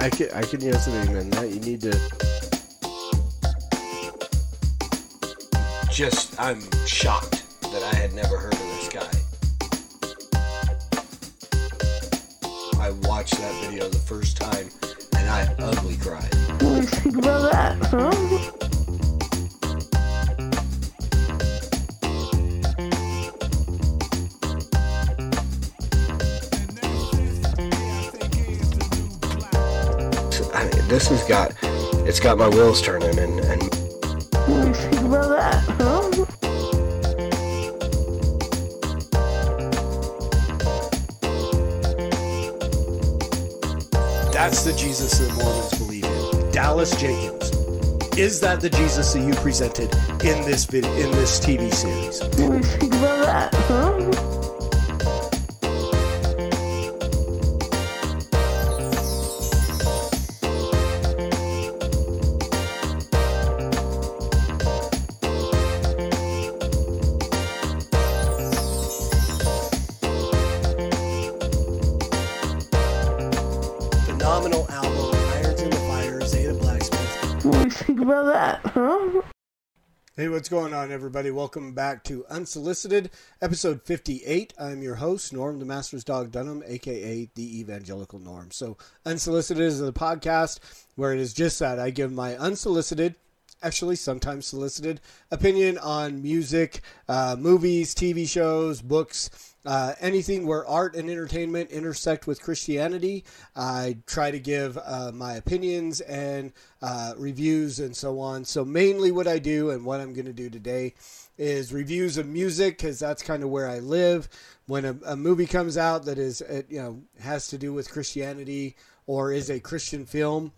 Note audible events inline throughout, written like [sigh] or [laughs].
I can I can use it in that. You need to. Just, I'm shocked that I had never heard of this guy. I watched that video the first time and I ugly cried. What do you think about that, huh? This has got, it's got my wheels turning and, and? That's the Jesus that Mormons believe in. Dallas Jenkins. Is that the Jesus that you presented in this vid- in this TV series? Hey, what's going on, everybody? Welcome back to Unsolicited, episode 58. I'm your host, Norm, the Master's Dog Dunham, aka the Evangelical Norm. So, Unsolicited is the podcast where it is just that I give my unsolicited, actually sometimes solicited, opinion on music, uh, movies, TV shows, books, uh, anything where art and entertainment intersect with Christianity. I try to give uh, my opinions and uh, reviews and so on. So, mainly what I do and what I'm going to do today is reviews of music because that's kind of where I live. When a, a movie comes out that is, uh, you know, has to do with Christianity or is a Christian film,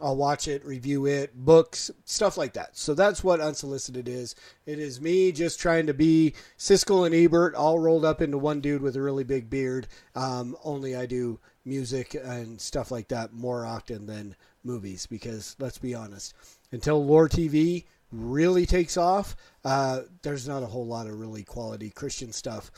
I'll watch it, review it, books, stuff like that. So that's what Unsolicited is. It is me just trying to be Siskel and Ebert all rolled up into one dude with a really big beard. Um, only I do music and stuff like that more often than movies because let's be honest, until Lore TV really takes off, uh, there's not a whole lot of really quality Christian stuff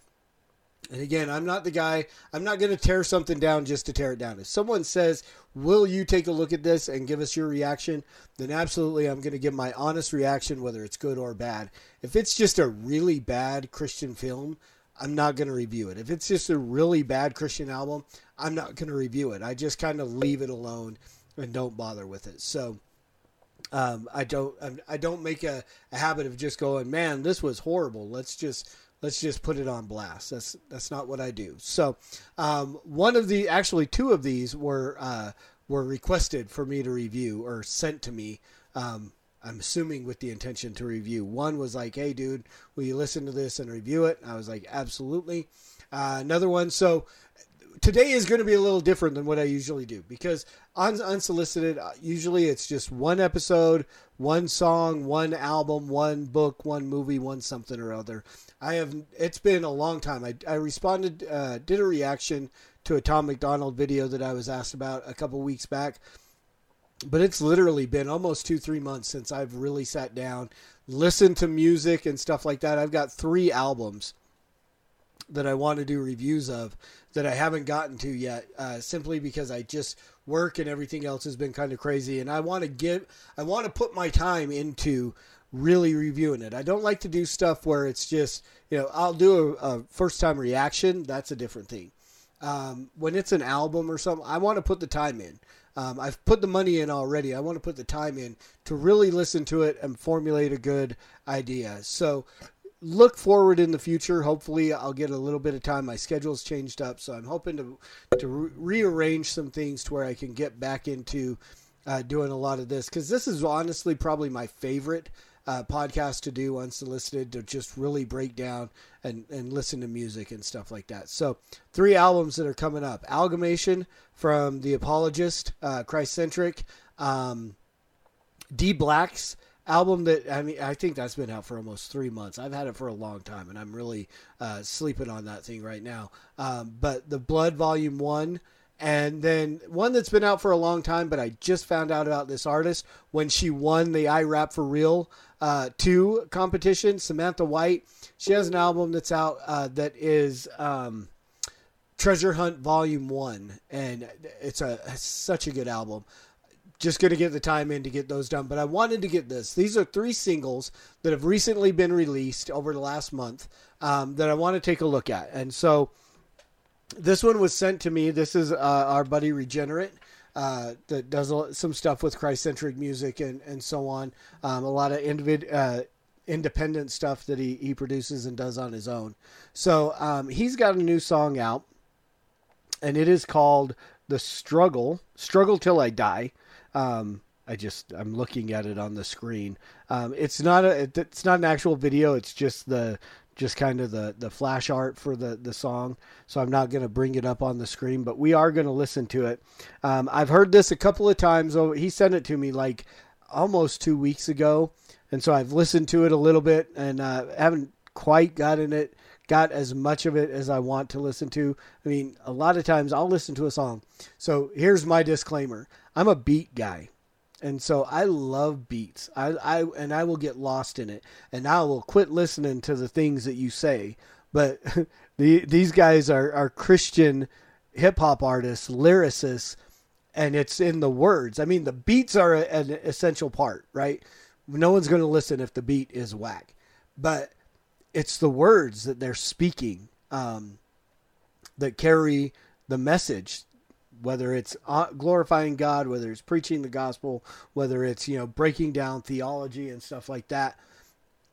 and again, I'm not the guy, I'm not going to tear something down just to tear it down. If someone says, Will you take a look at this and give us your reaction? Then absolutely, I'm going to give my honest reaction, whether it's good or bad. If it's just a really bad Christian film, I'm not going to review it. If it's just a really bad Christian album, I'm not going to review it. I just kind of leave it alone and don't bother with it. So, um, I don't I'm- don't make a, a habit of just going, man, this was horrible. Let's just let's just put it on blast. That's that's not what I do. So um, one of the actually two of these were uh, were requested for me to review or sent to me. Um, I'm assuming with the intention to review. One was like, "Hey, dude, will you listen to this and review it?" I was like, "Absolutely." Uh, another one, so today is going to be a little different than what I usually do because on unsolicited, uh, usually it's just one episode, one song, one album, one book, one movie, one something or other. I have. It's been a long time. I I responded, uh, did a reaction to a Tom MacDonald video that I was asked about a couple weeks back. But it's literally been almost two, three months since I've really sat down, listened to music and stuff like that. I've got three albums that I want to do reviews of that I haven't gotten to yet, uh, simply because I just work and everything else has been kind of crazy, and I want to give, I want to put my time into really reviewing it. I don't like to do stuff where it's just, you know, I'll do a, a first time reaction. That's a different thing. Um, when it's an album or something, I want to put the time in. Um, I've put the money in already. I want to put the time in to really listen to it and formulate a good idea. So look forward in the future. Hopefully, I'll get a little bit of time. My schedule's changed up, so I'm hoping to to re- rearrange some things to where I can get back into uh, doing a lot of this because this is honestly probably my favorite uh, podcast to do unsolicited to just really break down and, and listen to music and stuff like that. So, three albums that are coming up Amalgamation from The Apologist, uh, Christ Centric, um, D Black's album that I mean I think that's been out for almost three months. I've had it for a long time, and I'm really uh, sleeping on that thing right now. Um, but the Blood Volume One, and then one that's been out for a long time, but I just found out about this artist when she won the I Rap for Real uh, two competition. Samantha White, she has an album that's out uh, that is. Um, Treasure Hunt Volume One, and it's a it's such a good album. Just going to get the time in to get those done, but I wanted to get this. These are three singles that have recently been released over the last month um, that I want to take a look at, and so this one was sent to me. This is uh, our buddy Regenerate. Uh, that does some stuff with Christ-centric music and, and so on. Um, a lot of individ, uh, independent stuff that he, he produces and does on his own. So um, he's got a new song out, and it is called "The Struggle." Struggle till I die. Um, I just I'm looking at it on the screen. Um, it's not a it's not an actual video. It's just the just kind of the the flash art for the the song. So I'm not going to bring it up on the screen, but we are going to listen to it. Um, I've heard this a couple of times. Oh, he sent it to me like almost two weeks ago, and so I've listened to it a little bit and uh, haven't quite gotten it got as much of it as I want to listen to. I mean, a lot of times I'll listen to a song. So here's my disclaimer: I'm a beat guy and so I love beats. I, I and I will get lost in it, and I will quit listening to the things that you say. But [laughs] the, these guys are are Christian hip hop artists, lyricists, and it's in the words. I mean, the beats are a, an essential part, right? No one's going to listen if the beat is whack, but it's the words that they're speaking um, that carry the message whether it's uh, glorifying God, whether it's preaching the gospel, whether it's you know breaking down theology and stuff like that.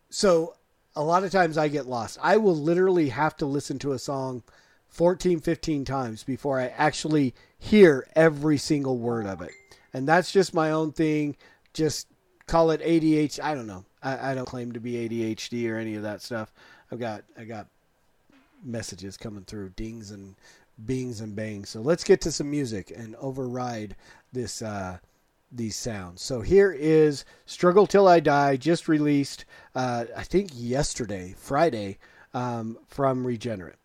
So a lot of times I get lost. I will literally have to listen to a song 14, 15 times before I actually hear every single word of it. And that's just my own thing. Just call it ADHD. I don't know. I, I don't claim to be ADHD or any of that stuff. I've got I got messages coming through, dings and bings and bangs. So let's get to some music and override this uh, these sounds. So here is "Struggle Till I Die," just released, uh, I think yesterday, Friday, um, from Regenerate.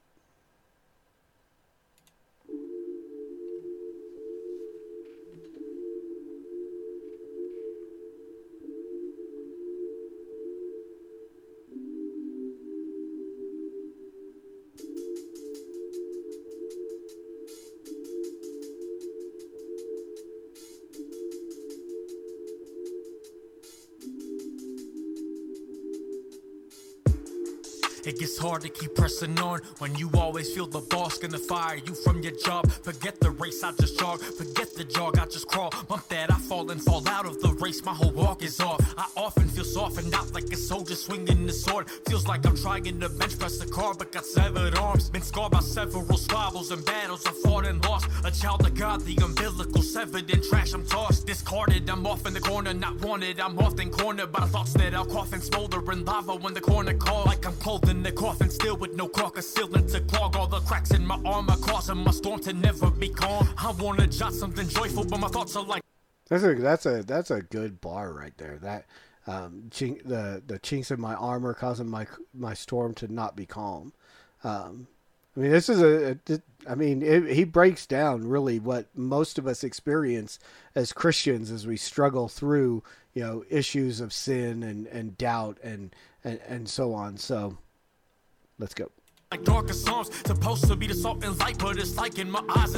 Hard to keep pressing on when you always feel the boss gonna fire you from your job. Forget the race, I just jog. Forget the jog, I just crawl. Bump that, I fall and fall out of the race. My whole walk is off. I often feel softened out like a soldier swinging the sword. Feels like I'm trying to bench press a car, but got severed arms. Been scarred by several squabbles and battles I fought and lost. A child of God, the umbilical severed in trash. I'm tossed, discarded. I'm off in the corner, not wanted. I'm often cornered by the thoughts that I'll cough and smolder in lava when the corner call. Like I'm clothed in the coffin, still with no carcass ceiling to clog all the cracks in my armor, causing my storm to never be calm. I wanna jot something joyful, but my thoughts are like. That's a that's a that's a good bar right there. That um, chink, the the chinks in my armor causing my my storm to not be calm. Um, I mean, this is a. a I mean, it, he breaks down really what most of us experience as Christians as we struggle through you know issues of sin and and doubt and and and so on. So, let's go. Like darker songs, supposed to be the salt and light, but it's like in my eyes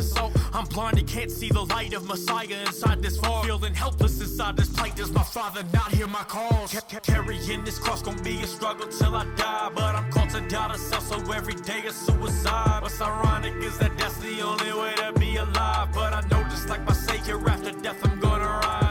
I'm blind and can't see the light of Messiah inside this fog. Feeling helpless inside this plight. Does my father not hear my calls? Ca- ca- Carrying this cross gon' be a struggle till I die, but I'm called to die to self, so every day is suicide. What's ironic is that that's the only way to be alive, but I know just like my Savior, after death I'm gonna rise.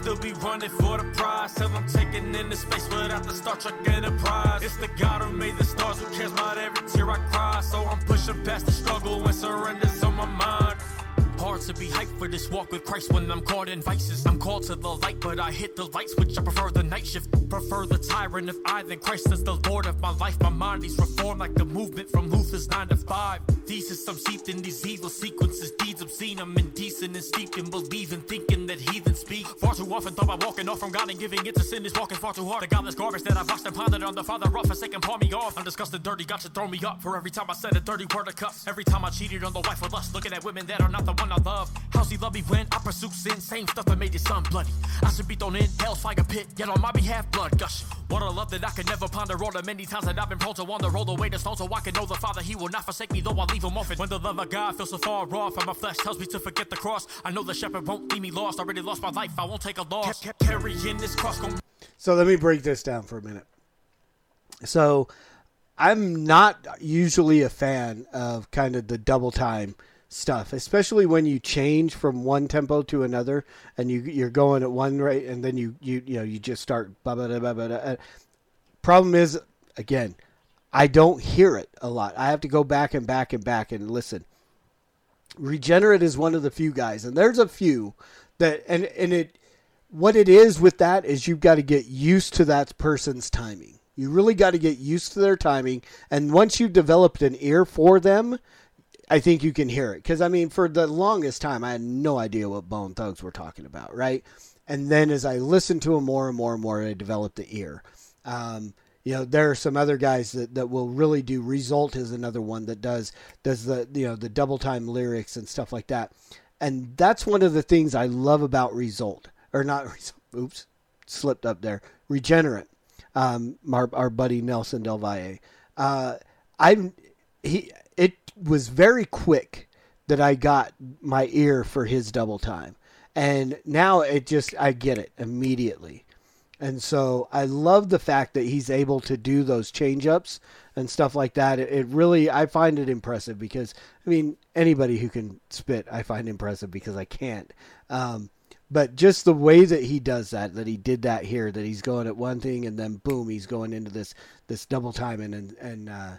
Still be running for the prize till I'm taken into space without the Star Trek Enterprise. It's the God who made the stars, who cares about every tear I cry. So I'm pushing past the struggle and surrender's on my mind. Hard to be hyped for this walk with Christ when I'm caught in vices. I'm called to the light, but I hit the light switch. I prefer the night shift. Prefer the tyrant if I then Christ is the Lord of my life. My mind is reformed like the movement from Luther's 9 to 5. Thesis, I'm steeped in these evil sequences. Deeds obscene, I'm indecent and steeped in believing, thinking that heathens speak. Far too often thought by walking off from God and giving it to sin is walking far too hard. The godless garbage that I've and pondered on the Father of forsaken, pawn me off. I'm disgusted, dirty, got to throw me up. For every time I said a dirty word of cuss. Every time I cheated on the wife with lust. Looking at women that are not the one find our love. How's he love me when I pursue sin? Same stuff that made his son bloody. I should be thrown in hell's fire pit, yet on my behalf blood gush. What a love that I could never ponder. All the many times that I've been prone to wander, away the stone so I can know the Father. He will not forsake me, though I leave him orphan. When the love of God feels so far off, and my flesh tells me to forget the cross. I know the shepherd won't leave me lost. I already lost my life, I won't take a loss. Ca- ca- Carrying this cross, So let me break this down for a minute. So I'm not usually a fan of kind of the double time stuff, especially when you change from one tempo to another and you you're going at one rate and then you you you know you just start blah, blah, blah, blah, blah, blah. Problem is again, I don't hear it a lot. I have to go back and back and back and listen. Regenerate is one of the few guys, and there's a few that and and it what it is with that is you've got to get used to that person's timing. You really got to get used to their timing, and once you've developed an ear for them, I think you can hear it. Because I mean, for the longest time, I had no idea what Bone Thugs were talking about, right? And then as I listened to them more and more and more, I developed the ear. Um, you know, there are some other guys that, that will really do. Result is another one that does does the you know the double time lyrics and stuff like that. And that's one of the things I love about Result or not. [laughs] Oops, slipped up there. Regenerate. Um, our, our buddy Nelson Del Valle. Uh, I he was very quick that I got my ear for his double time, and now it just I get it immediately. And so I love the fact that he's able to do those change ups and stuff like that. It, it, really, I find it impressive because, I mean, anybody who can spit, I find impressive because I can't. Um, but just the way that he does that, that he did that here, that he's going at one thing and then boom, he's going into this, this double timing and, and, uh,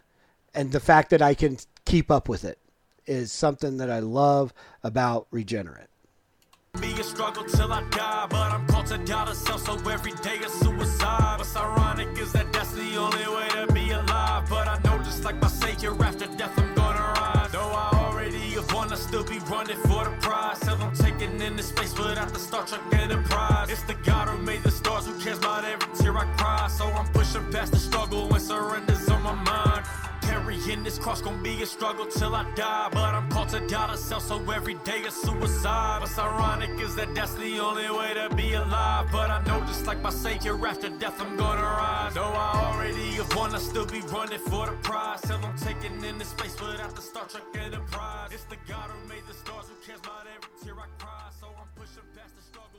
and the fact that I can keep up with it is something that I love about Regenerate. Be a struggle till I die, but I'm called to to so every day a suicide. What's ironic is that that's the only way to be alive. But I know just like my savior, after death I'm gonna rise. Though I already have won, I still be running for the prize. Till I'm taking in the space without the Star Trek Enterprise. It's the God who made the stars, who cares about every tear I cry. So I'm pushing past the struggle and surrenders on my mind. Carrying this cross gon' be a struggle till I die. But I'm called to die to self, so every day is suicide. What's ironic is that that's the only way to be alive. But I know just like my savior, after death I'm gonna rise. Though I already have won, I still be running for the prize. Till I'm taking in the space without the Star Trek Enterprise. It's the God who made the stars, who cares about every tear I cry. So I'm pushing past the struggle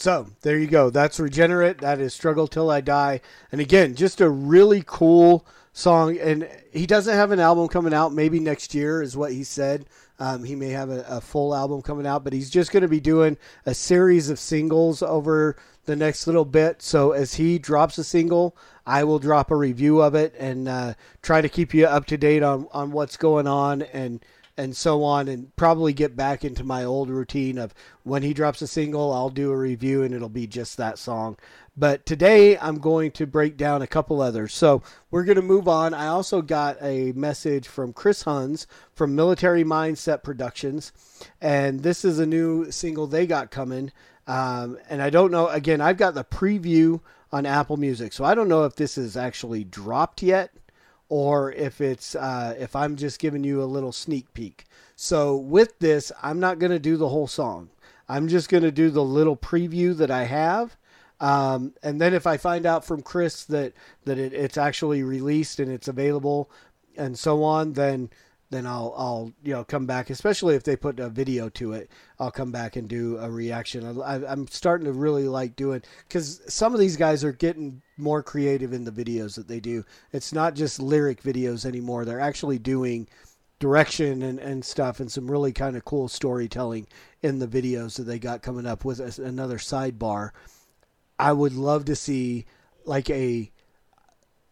So there you go. That's Regenerate. That is Struggle Till I Die. And again, just a really cool song. And he doesn't have an album coming out. Maybe next year is what he said. Um, he may have a, a, full album coming out, but he's just going to be doing a series of singles over the next little bit. So as he drops a single, I will drop a review of it and uh, try to keep you up to date on, on what's going on and and so on, and probably get back into my old routine of when he drops a single, I'll do a review and it'll be just that song. But today I'm going to break down a couple others. So we're going to move on. I also got a message from Chris Huns from Military Mindset Productions, and this is a new single they got coming. Um, and I don't know, again, I've got the preview on Apple Music, so I don't know if this is actually dropped yet or if it's uh, if I'm just giving you a little sneak peek. So with this, I'm not going to do the whole song. I'm just going to do the little preview that I have. Um, and then if I find out from Chris that that it, it's actually released and it's available and so on, then then I'll I'll you know come back. Especially if they put a video to it, I'll come back and do a reaction. I, I'm starting to really like doing because some of these guys are getting more creative in the videos that they do. It's not just lyric videos anymore. They're actually doing direction and, and stuff and some really kind of cool storytelling in the videos that they got coming up with another sidebar. I would love to see like a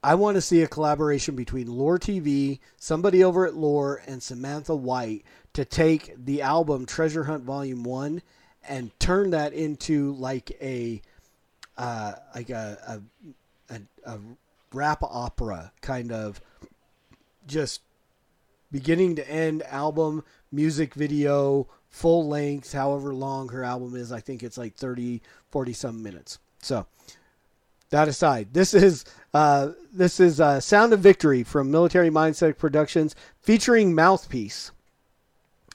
I want to see a collaboration between Lore TV, somebody over at Lore, and Samantha White to take the album Treasure Hunt Volume One and turn that into like a uh, like a, a, a a rap opera kind of just beginning to end album music video full length however long her album is. I think it's like 30 40 some minutes. So that aside, this is uh, this is uh, "Sound of Victory" from Military Mindset Productions, featuring Mouthpiece.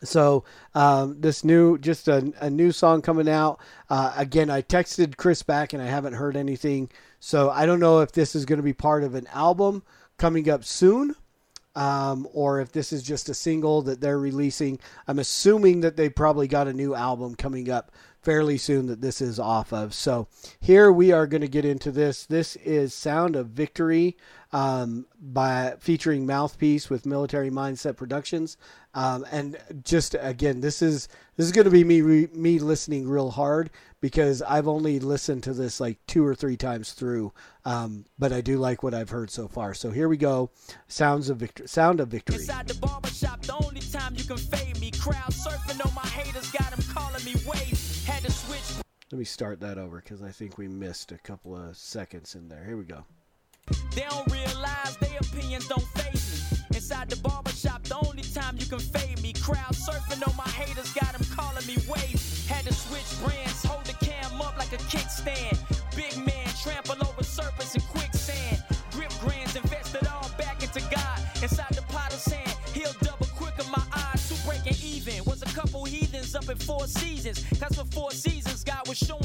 So um, this new, just a, a new song coming out. Uh, again, I texted Chris back and I haven't heard anything. So I don't know if this is going to be part of an album coming up soon, um, or if this is just a single that they're releasing. I'm assuming that they probably got a new album coming up fairly soon that this is off of. So here we are going to get into this. This is Sound of Victory um, by featuring Mouthpiece with Military Mindset Productions. Um, and just again, this is this is going to be me re, me listening real hard because I've only listened to this like two or three times through, um, but I do like what I've heard so far. So here we go, sounds of victory, sound of victory. Inside the barbershop, the only time you can fade me. Crowd surfing on my haters, got them calling me wave. Had to switch. Let me start that over because I think we missed a couple of seconds in there. Here we go. They don't realize their opinions don't phase me. Inside the barbershop, the only time you can fade me. Crowd surfing on my haters, got them calling me wave. Had to switch brands, hold the cam up like a kickstand. Big man, trample over serpents and quicksand. Grip grands, invested all back into God. Inside the pot of sand, he'll double quick in my eyes. Two breaking even. Was a couple heathens up in four seasons. Cause for four seasons, God was showing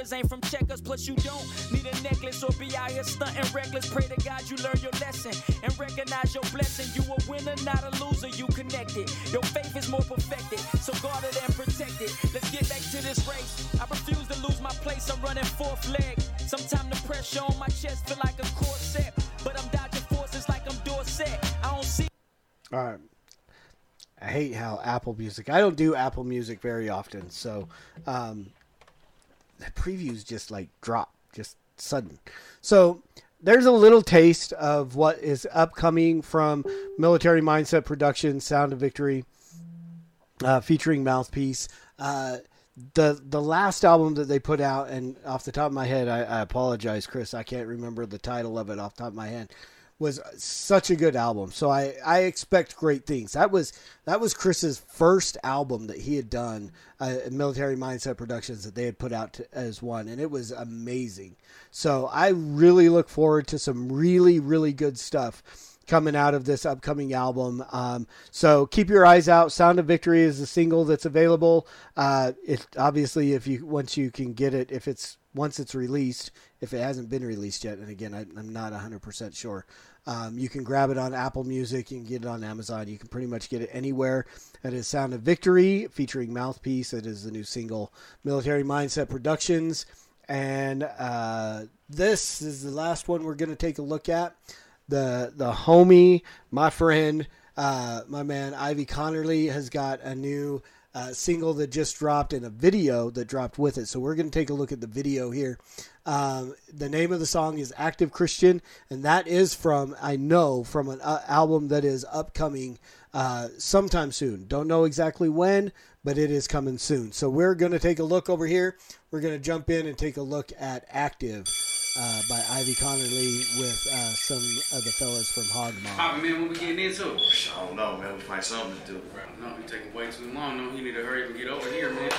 Know ain't from checkers. Plus, you don't need a necklace or be out here stunting reckless. Pray to God you learn your lesson and recognize your blessing. You a winner, not a loser. You connected. Your faith is more perfected. So guarded and protected. Let's get back to this race. I refuse to lose my place. I'm running fourth leg. Sometimes the pressure on my chest feel like a corset. But I'm dodging forces like I'm Dorsett. I don't see. All right. I hate how Apple Music. I don't do Apple Music very often, so um, previews just like drop, just sudden. So there's a little taste of what is upcoming from Military Mindset Productions, Sound of Victory, uh, featuring Mouthpiece. Uh, the the last album that they put out, and off the top of my head, I, I apologize, Chris, I can't remember the title of it off the top of my head was such a good album. So I, I expect great things. That was that was Chris's first album that he had done, uh, Military Mindset Productions that they had put out to, as one, and it was amazing. So I really look forward to some really really good stuff coming out of this upcoming album. Um, so keep your eyes out. Sound of Victory is the single that's available. Uh, it obviously if you once you can get it, if it's once it's released, if it hasn't been released yet, and again I, I'm not 100% sure. Um, you can grab it on Apple Music. You can get it on Amazon. You can pretty much get it anywhere. That is Sound of Victory featuring Mouthpiece. That is the new single, Military Mindset Productions. And uh, this is the last one we're going to take a look at. The the homie, my friend, uh, my man Ivy Connerly has got a new uh, single that just dropped and a video that dropped with it. So we're going to take a look at the video here. Um, the name of the song is Active Christian, and that is from, I know, from an uh, album that is upcoming uh, sometime soon. Don't know exactly when, but it is coming soon. So we're going to take a look over here. We're going to jump in and take a look at Active. Uh, by Ivy Connerly with uh, some of the fellas from Hog Mob. Papa, man, what we getting into? I don't know, man. We find something to do. No, he taking way too long. No, he need to hurry up and get over here, man.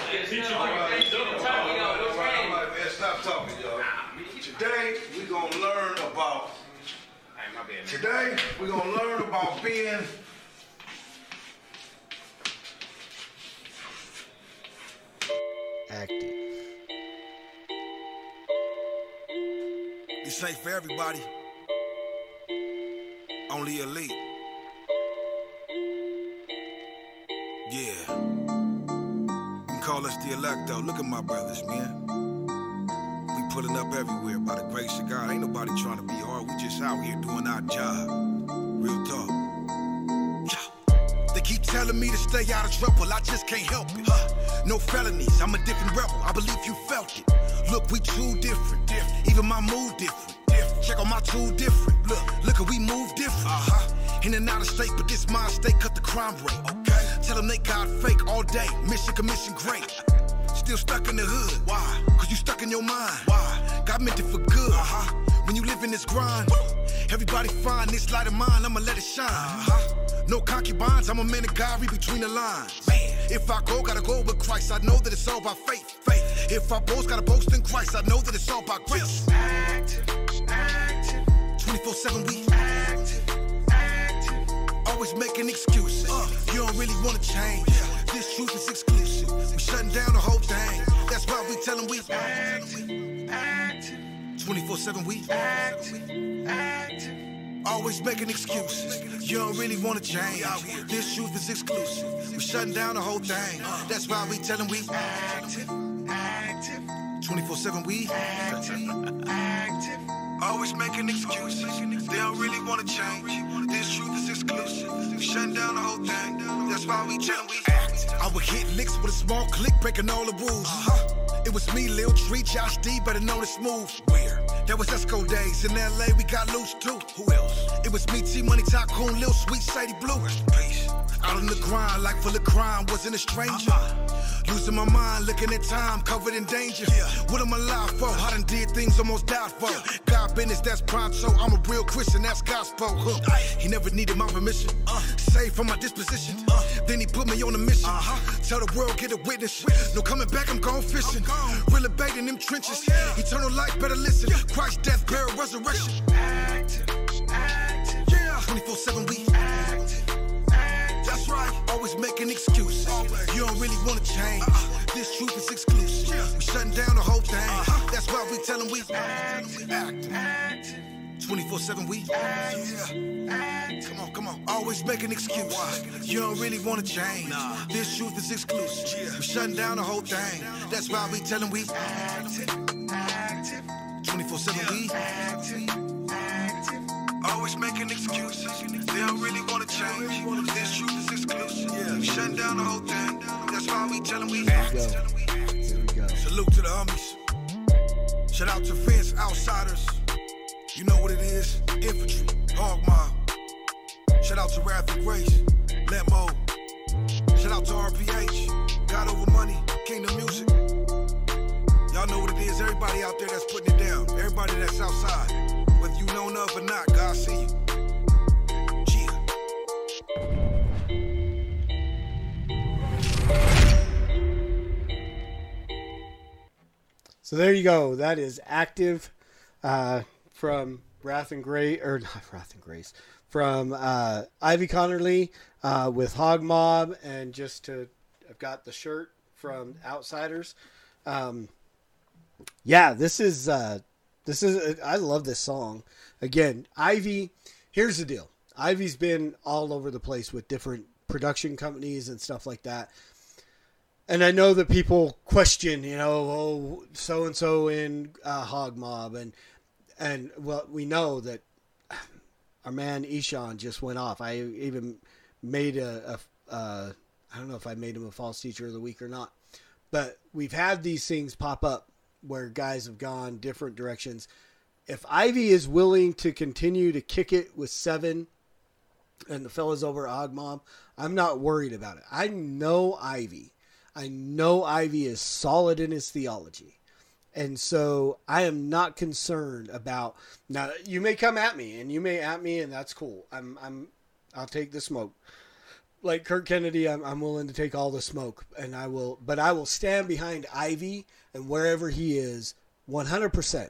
Stop talking, y'all. Today we're gonna learn about. Hey, my bad. Today we're gonna learn about being. Active. This for everybody. Only elite. Yeah. You call us the elect though. Look at my brothers, man. We pulling up everywhere by the grace of God. Ain't nobody trying to be hard. We just out here doing our job. Real talk. They keep telling me to stay out of trouble, I just can't help it. Huh. No felonies, I'm a different rebel. I believe you felt it. Look, we too different. Even my mood different. Check on my tool different. Look, look, how we move different. Uh-huh. In and out of state, but this my state cut the crime rate. Okay. Tell them they got fake all day. Mission commission great. Still stuck in the hood. Why? Cause you stuck in your mind. Why? God meant it for good. Uh-huh. When you live in this grind, everybody find this light of mine, I'ma let it shine. Uh-huh. No concubines, I'm a man of God, read between the lines. Man. If I go, gotta go with Christ. I know that it's all about faith. If I boast, gotta boast in Christ. I know that it's all about grace. Active, active. 24-7 we active, active. Always making excuses. Uh, you don't really wanna change. This truth is exclusive. We shutting down the whole thing. That's why we tell them we active, active. 24-7 we active, active. Always making excuses. You don't really wanna change. This truth is exclusive. We shutting down the whole thing. That's why we tell them we active, active. 24-7 we active, active. Always making excuses. They don't really wanna change. This truth is exclusive. We shutting down the whole thing. That's why we them we active. I would hit licks with a small click, breaking all the rules. Uh-huh. It was me, Lil Tree, Josh D, better known as Smooth. Where? That was Esco days. In LA, we got loose too. Who else? It was me, T Money Tycoon, Lil Sweet, Sadie Blue. Peace. Out on the grind, like full of crime, wasn't a stranger. Losing my mind, looking at time, covered in danger. What am I alive for? I done did things almost died for. God business, that's pronto. I'm a real Christian, that's gospel. Huh. He never needed my permission. Saved from my disposition. Then he put me on a mission. Tell the world, get a witness. No coming back, I'm gone fishing. Real bait in them trenches. Eternal life, better listen. Christ, death, burial, resurrection. Active, active. Yeah. 24 7 we active. Right. Always making excuses. You don't really wanna change. This truth is exclusive. We shutting down the whole thing. That's why we tell them we active. 24 7 we active. Come on, come on. Always making excuses. You don't really wanna change. Nah. This truth is exclusive. We shutting down the whole thing. That's why we tell them we active. 24 7 we active. Always making excuses. They don't really wanna change. This truth is exclusive. Yeah. Shutting down the whole thing. That's why we tell them we active. Here we go. Salute to the homies. Shout out to fence outsiders. You know what it is. Infantry, hog mob. Shout out to Wrath and Grace, Letmo. Shout out to RPH, God Over Money, Kingdom Music. Y'all know what it is. Everybody out there that's putting it down. Everybody that's outside. Not, God see you. So there you go. That is active uh, from Wrath and Grace, or not [laughs] Wrath and Grace, from uh, Ivy Connerly uh, with Hog Mob, and just to I've got the shirt from Outsiders. Um, yeah, this is uh, this is I love this song. Again, Ivy. Here's the deal. Ivy's been all over the place with different production companies and stuff like that and I know that people question, you know, oh, so and so in uh, Hog Mob, and and well, we know that our man Ishan just went off. I even made a, a uh, I don't know if I made him a false teacher of the week or not, but we've had these things pop up where guys have gone different directions. If Ivy is willing to continue to kick it with seven and the fellas over Hog I'm not worried about it. I know Ivy. I know Ivy is solid in his theology. And so I am not concerned about now you may come at me and you may at me and that's cool. I'm I'm I'll take the smoke. Like Kirk Kennedy, I'm I'm willing to take all the smoke and I will but I will stand behind Ivy and wherever he is 100%.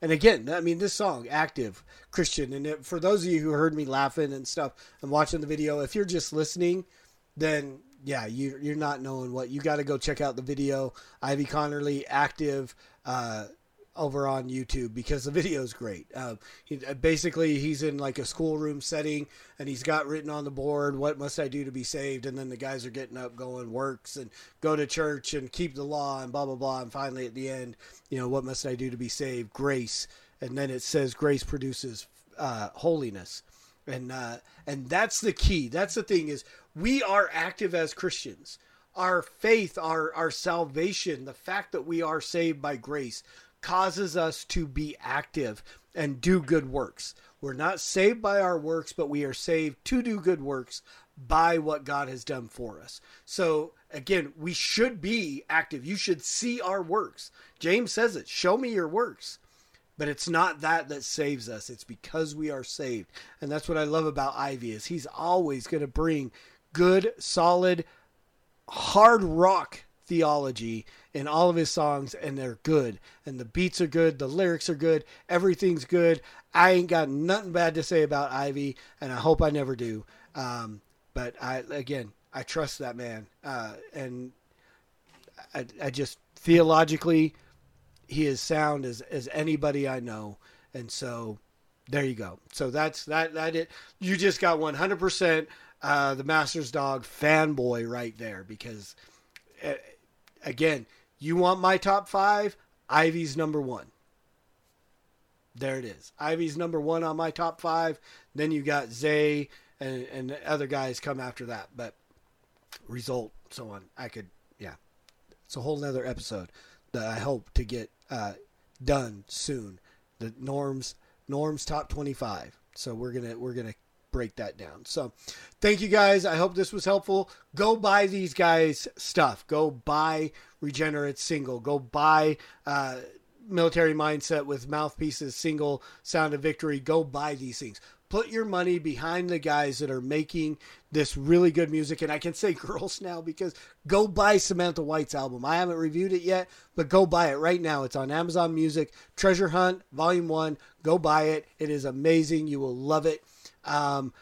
And again, I mean this song active Christian and it, for those of you who heard me laughing and stuff and watching the video, if you're just listening, then yeah, you you're not knowing what you got to go check out the video. Ivy Connerly active uh, over on YouTube because the video is great. Uh, he, basically, he's in like a schoolroom setting and he's got written on the board, "What must I do to be saved?" And then the guys are getting up, going works and go to church and keep the law and blah blah blah. And finally, at the end, you know, what must I do to be saved? Grace. And then it says grace produces uh, holiness and uh, and that's the key. That's the thing is we are active as Christians. Our faith, our our salvation, the fact that we are saved by grace, causes us to be active and do good works. We're not saved by our works, but we are saved to do good works by what God has done for us. So again, we should be active. You should see our works. James says it. Show me your works. But it's not that that saves us. It's because we are saved. And that's what I love about Ivy is he's always going to bring good, solid, hard rock theology in all of his songs and they're good. And the beats are good the lyrics are good everything's good. I ain't got nothing bad to say about ivy and i hope i never do. Um, but i again i trust that man. Uh, and I, I just theologically he is sound as, as anybody i know. And so there you go. So that's that that it. You just got 100% uh, the master's dog fanboy right there because uh, again, you want my top five? Ivy's number one. There it is. Ivy's number one on my top five. Then you got Zay and, and other guys come after that. But result, so on. I could, yeah. It's a whole nother episode that I hope to get uh, done soon. The norms, norms top twenty five. So we're gonna we're gonna break that down. So, thank you guys. I hope this was helpful. Go buy these guys stuff. Go buy Regenerate single. Go buy uh, Military Mindset with Mouthpieces single Sound of Victory. Go buy these things. Put your money behind the guys that are making this really good music. And I can say [laughs] girls now because go buy Samantha White's album. I haven't reviewed it yet, but go buy it right now. It's on Amazon Music. Treasure Hunt, Volume 1. Go buy it. It is amazing. You will love it. Um,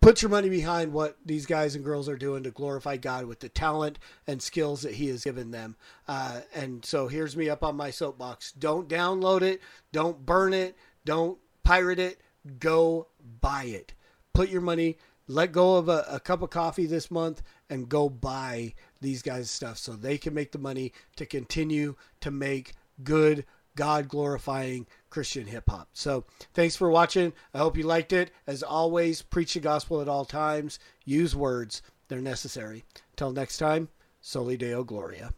put your money behind what these guys and girls are doing to glorify God with the talent and skills that He has given them. Uh, and so here's me up on my soapbox. Don't download it. Don't burn it. Don't pirate it. Go buy it. Put your money. Let go of a, a cup of coffee this month and go buy these guys' stuff so they can make the money to continue to make good, God glorifying Christian hip hop. So thanks for watching. I hope you liked it. As always, preach the gospel at all times. Use words, they're necessary. Till next time, Soli Deo Gloria.